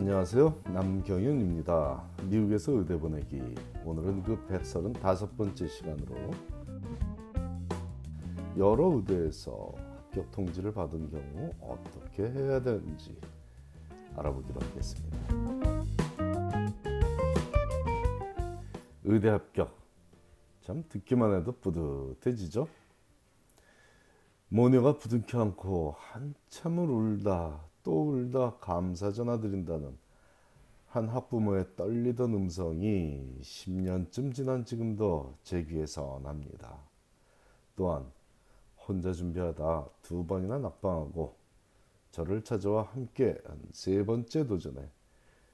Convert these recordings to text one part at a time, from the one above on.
안녕하세요. 남경윤입니다. 미국에서 의대 보내기. 오늘은 그 135번째 시간으로 여러 의대에서 합격 통지를 받은 경우 어떻게 해야 되는지 알아보기로 하겠습니다. 의대 합격. 참 듣기만 해도 뿌듯해지죠? 모녀가 부둥켜 안고 한참을 울다 또 울다 감사 전화 드린다는 한 학부모의 떨리던 음성이 10년쯤 지난 지금도 제 귀에서 납니다. 또한 혼자 준비하다 두 번이나 낙방하고 저를 찾아와 함께 한 세 번째 도전에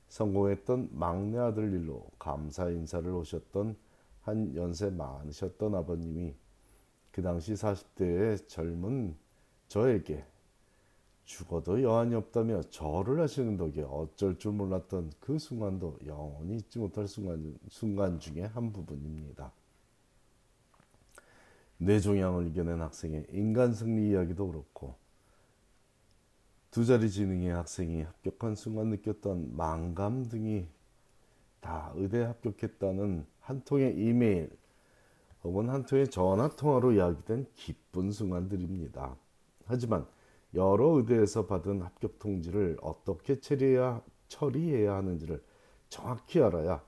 성공했던 막내 아들 일로 감사 인사를 오셨던 한 연세 많으셨던 아버님이 그 당시 40대의 젊은 저에게 죽어도 여한이 없다며 절을 하시는 덕에 어쩔 줄 몰랐던 그 순간도 영원히 잊지 못할 순간, 순간 중에 한 부분입니다. 뇌종양을 이겨낸 학생의 인간 승리 이야기도 그렇고 두 자리 지능의 학생이 합격한 순간 느꼈던 망감 등이 다 의대 합격했다는 한 통의 이메일 혹은 한 통의 전화 통화로 이야기된 기쁜 순간들입니다. 하지만 여러 의대에서 받은 합격 통지를 어떻게 처리해야, 처리해야 하는지를 정확히 알아야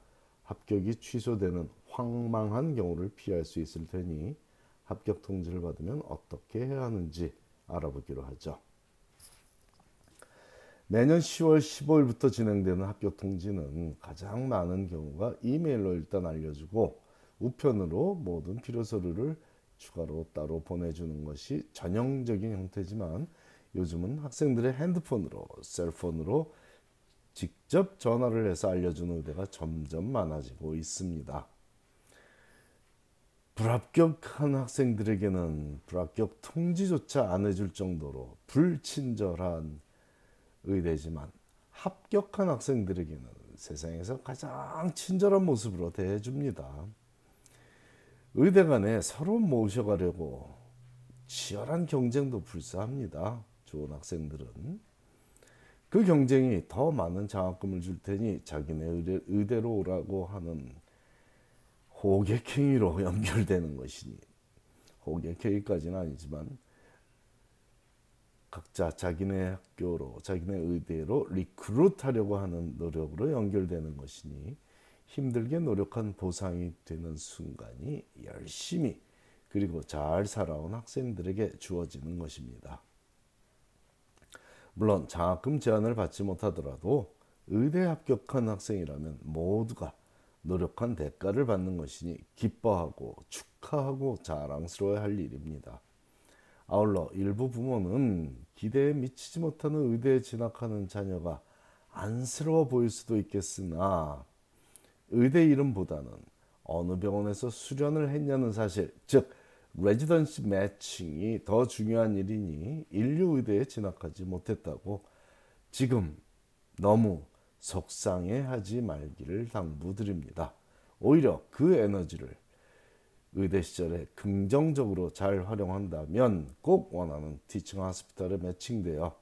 합격이 취소되는 황망한 경우를 피할 수 있을 테니 합격 통지를 받으면 어떻게 해야 하는지 알아보기로 하죠. 매년 10월 15일부터 진행되는 합격 통지는 가장 많은 경우가 이메일로 일단 알려주고 우편으로 모든 필요 서류를 추가로 따로 보내주는 것이 전형적인 형태지만 요즘은 학생들의 핸드폰으로 셀폰으로 직접 전화를 해서 알려주는 의대가 점점 많아지고 있습니다. 불합격한 학생들에게는 불합격 통지조차 안 해줄 정도로 불친절한 의대지만 합격한 학생들에게는 세상에서 가장 친절한 모습으로 대해줍니다. 의대 간에 서로 모셔가려고 치열한 경쟁도 불사합니다. 좋은 학생들은 그 경쟁이 더 많은 장학금을 줄 테니 자기네 의대, 의대 로 오라고 하는 호객행위로 연결되는 것이니 호객행위까지는 아니지만 각자 자기네 학교로 자기네 의대로 리크루트하려고 하는 노력으로 연결되는 것이니 힘들게 노력한 보상이 되는 순간이 열심히 그리고 잘 살아온 학생들에게 주어지는 것입니다. 물론 장학금 제한을 받지 못하더라도 의대 합격한 학생이라면 모두가 노력한 대가를 받는 것이니 기뻐하고 축하하고 자랑스러워야 할 일입니다. 아울러 일부 부모는 기대에 미치지 못하는 의대에 진학하는 자녀가 안쓰러워 보일 수도 있겠으나 의대 이름보다는 어느 병원에서 수련을 했냐는 사실, 즉 레지던시 매칭이 더 중요한 일이니 인류 의대에 진학하지 못했다고 지금 너무 속상해하지 말기를 당부드립니다. 오히려 그 에너지를 의대 시절에 긍정적으로 잘 활용한다면 꼭 원하는 티칭 하스피탈에 매칭되어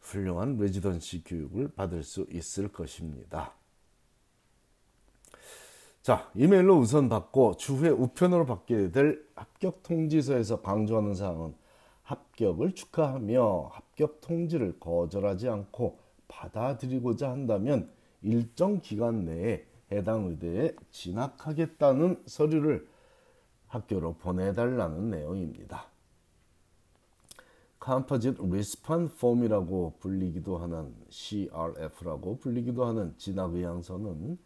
훌륭한 레지던시 교육을 받을 수 있을 것입니다. 자, 이메일로 우선 받고 추후에 우편으로 받게 될 합격 통지서에서 강조하는 사항은 합격을 축하하며 합격 통지를 거절하지 않고 받아들이고자 한다면 일정 기간 내에 해당 의대에 진학하겠다는 서류를 학교로 보내달라는 내용입니다. Composite Response Form이라고 불리기도 하는 CRF라고 불리기도 하는 진학 의향서는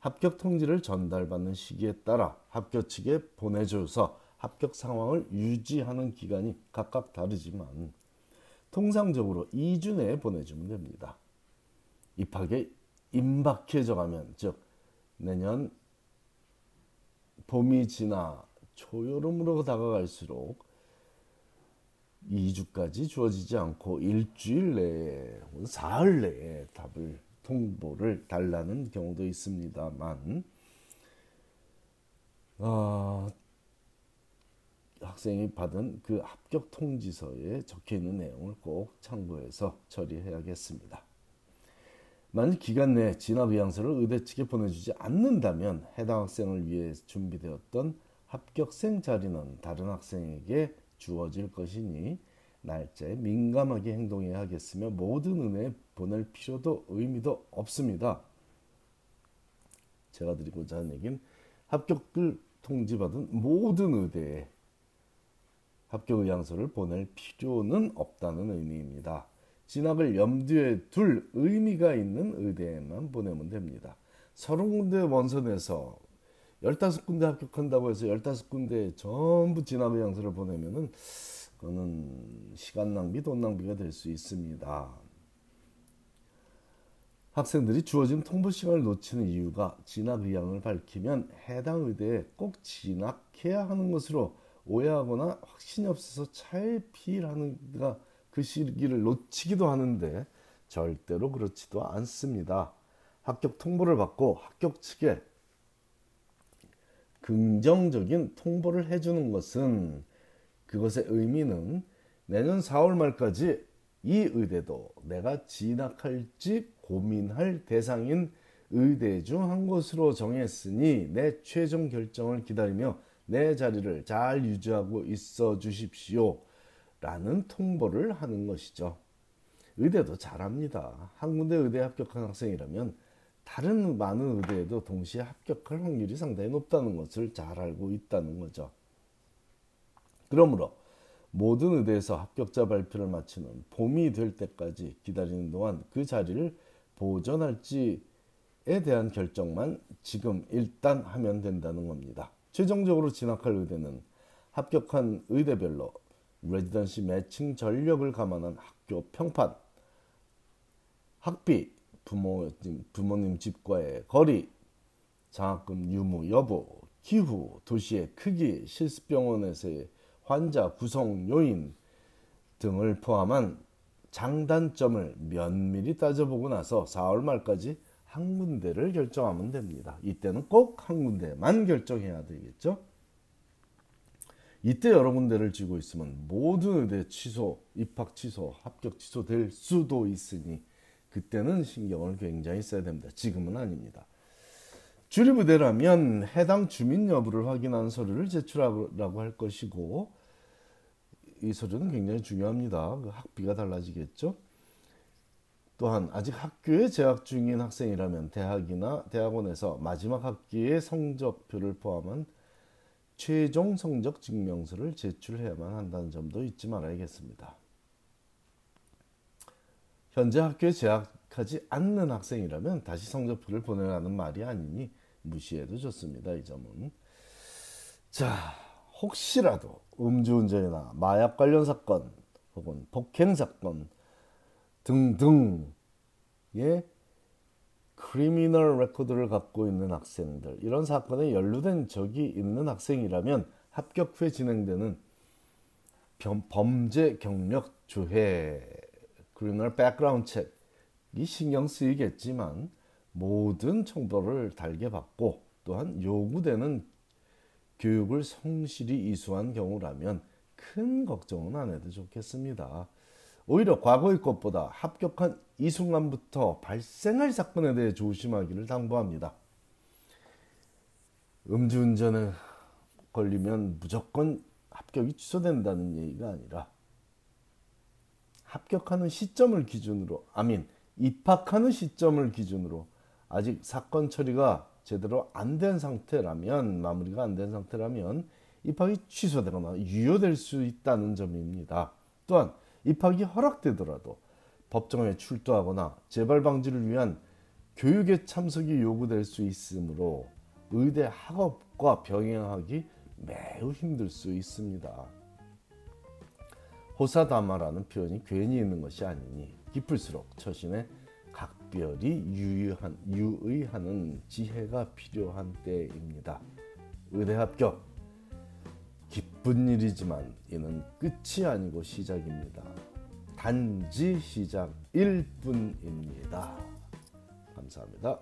합격 통지를 전달받는 시기에 따라 학교 측에 보내줘서 합격 상황을 유지하는 기간이 각각 다르지만 통상적으로 2주 내에 보내주면 됩니다. 입학에 임박해져 가면 즉 내년 봄이 지나 초여름으로 다가갈수록 2주까지 주어지지 않고 일주일 내에 사흘 내에 답을 통보를 달라는 경우도 있습니다만 어, 학생이 받은 그 합격 통지서에 적혀 있는 내용을 꼭 참고해서 처리해야겠습니다. 만약 기간 내에 진학 의향서를 의대 측에 보내주지 않는다면 해당 학생을 위해 준비되었던 합격생 자리는 다른 학생에게 주어질 것이니 날짜에 민감하게 행동해야 하겠으며 모든 은혜 보낼 필요도 의미도 없습니다. 제가 드리고자 하는 얘기는 합격을 통지받은 모든 의대에 합격 의향서를 보낼 필요는 없다는 의미입니다. 진학을 염두에 둘 의미가 있는 의대에만 보내면 됩니다. 서른 군데 원서 내서 15군데 합격한다고 해서 15군데 전부 진학 의향서를 보내면은 그거는 시간 낭비, 돈 낭비가 될 수 있습니다. 학생들이 주어진 통보 시간을 놓치는 이유가 진학 의향을 밝히면 해당 의대에 꼭 진학해야 하는 것으로 오해하거나 확신이 없어서 차일피일하는가 그 시기를 놓치기도 하는데 절대로 그렇지도 않습니다. 합격 통보를 받고 합격 측에 긍정적인 통보를 해주는 것은 그것의 의미는 내년 4월 말까지 이 의대도 내가 진학할지 고민할 대상인 의대 중 한 곳으로 정했으니 내 최종 결정을 기다리며 내 자리를 잘 유지하고 있어 주십시오. 라는 통보를 하는 것이죠. 의대도 잘합니다. 한 군데 의대 합격한 학생이라면 다른 많은 의대에도 동시에 합격할 확률이 상당히 높다는 것을 잘 알고 있다는 거죠. 그러므로 모든 의대에서 합격자 발표를 마치는 봄이 될 때까지 기다리는 동안 그 자리를 보존할지에 대한 결정만 지금 일단 하면 된다는 겁니다. 최종적으로 진학할 의대는 합격한 의대별로 레지던시 매칭 전력을 감안한 학교 평판, 학비, 부모님, 부모님 집과의 거리, 장학금 유무 여부, 기후, 도시의 크기, 실습병원에서의 환자 구성 요인 등을 포함한 장단점을 면밀히 따져보고 나서 4월 말까지 한 군데를 결정하면 됩니다. 이때는 꼭 한 군데만 결정해야 되겠죠. 이때 여러 군데를 쥐고 있으면 모든 의대 취소, 입학 취소, 합격 취소될 수도 있으니 그때는 신경을 굉장히 써야 됩니다. 지금은 아닙니다. 주립의대라면 해당 주민 여부를 확인하는 서류를 제출하라고 할 것이고 이 서류는 굉장히 중요합니다. 그 학비가 달라지겠죠. 또한 아직 학교에 재학 중인 학생이라면 대학이나 대학원에서 마지막 학기의 성적표를 포함한 최종 성적 증명서를 제출해야만 한다는 점도 잊지 말아야겠습니다. 현재 학교에 재학하지 않는 학생이라면 다시 성적표를 보내라는 말이 아니니 무시해도 좋습니다. 이 점은. 자, 혹시라도 음주운전이나 마약 관련 사건 혹은 폭행 사건 등등의 criminal record를 갖고 있는 학생들 이런 사건에 연루된 적이 있는 학생이라면 합격 후에 진행되는 범죄 경력 조회 criminal background check이 신경 쓰이겠지만 모든 징벌을 달게 받고 또한 요구되는 교육을 성실히 이수한 경우라면 큰 걱정은 안 해도 좋겠습니다. 오히려 과거의 것보다 합격한 이 순간부터 발생할 사건에 대해 조심하기를 당부합니다. 음주운전에 걸리면 무조건 합격이 취소된다는 얘기가 아니라 합격하는 시점을 기준으로 아민 입학하는 시점을 기준으로 아직 사건 처리가 제대로 안 된 상태라면 마무리가 안 된 상태라면 입학이 취소되거나 유효될 수 있다는 점입니다. 또한 입학이 허락되더라도 법정에 출두하거나 재발 방지를 위한 교육에 참석이 요구될 수 있으므로 의대 학업과 병행하기 매우 힘들 수 있습니다. 호사다마라는 표현이 괜히 있는 것이 아니니 깊을수록 처신에 각별히 유의한, 유의하는 지혜가 필요한 때입니다. 의대 합격 기쁜 일이지만 이는 끝이 아니고 시작입니다. 단지 시작일 뿐입니다. 감사합니다.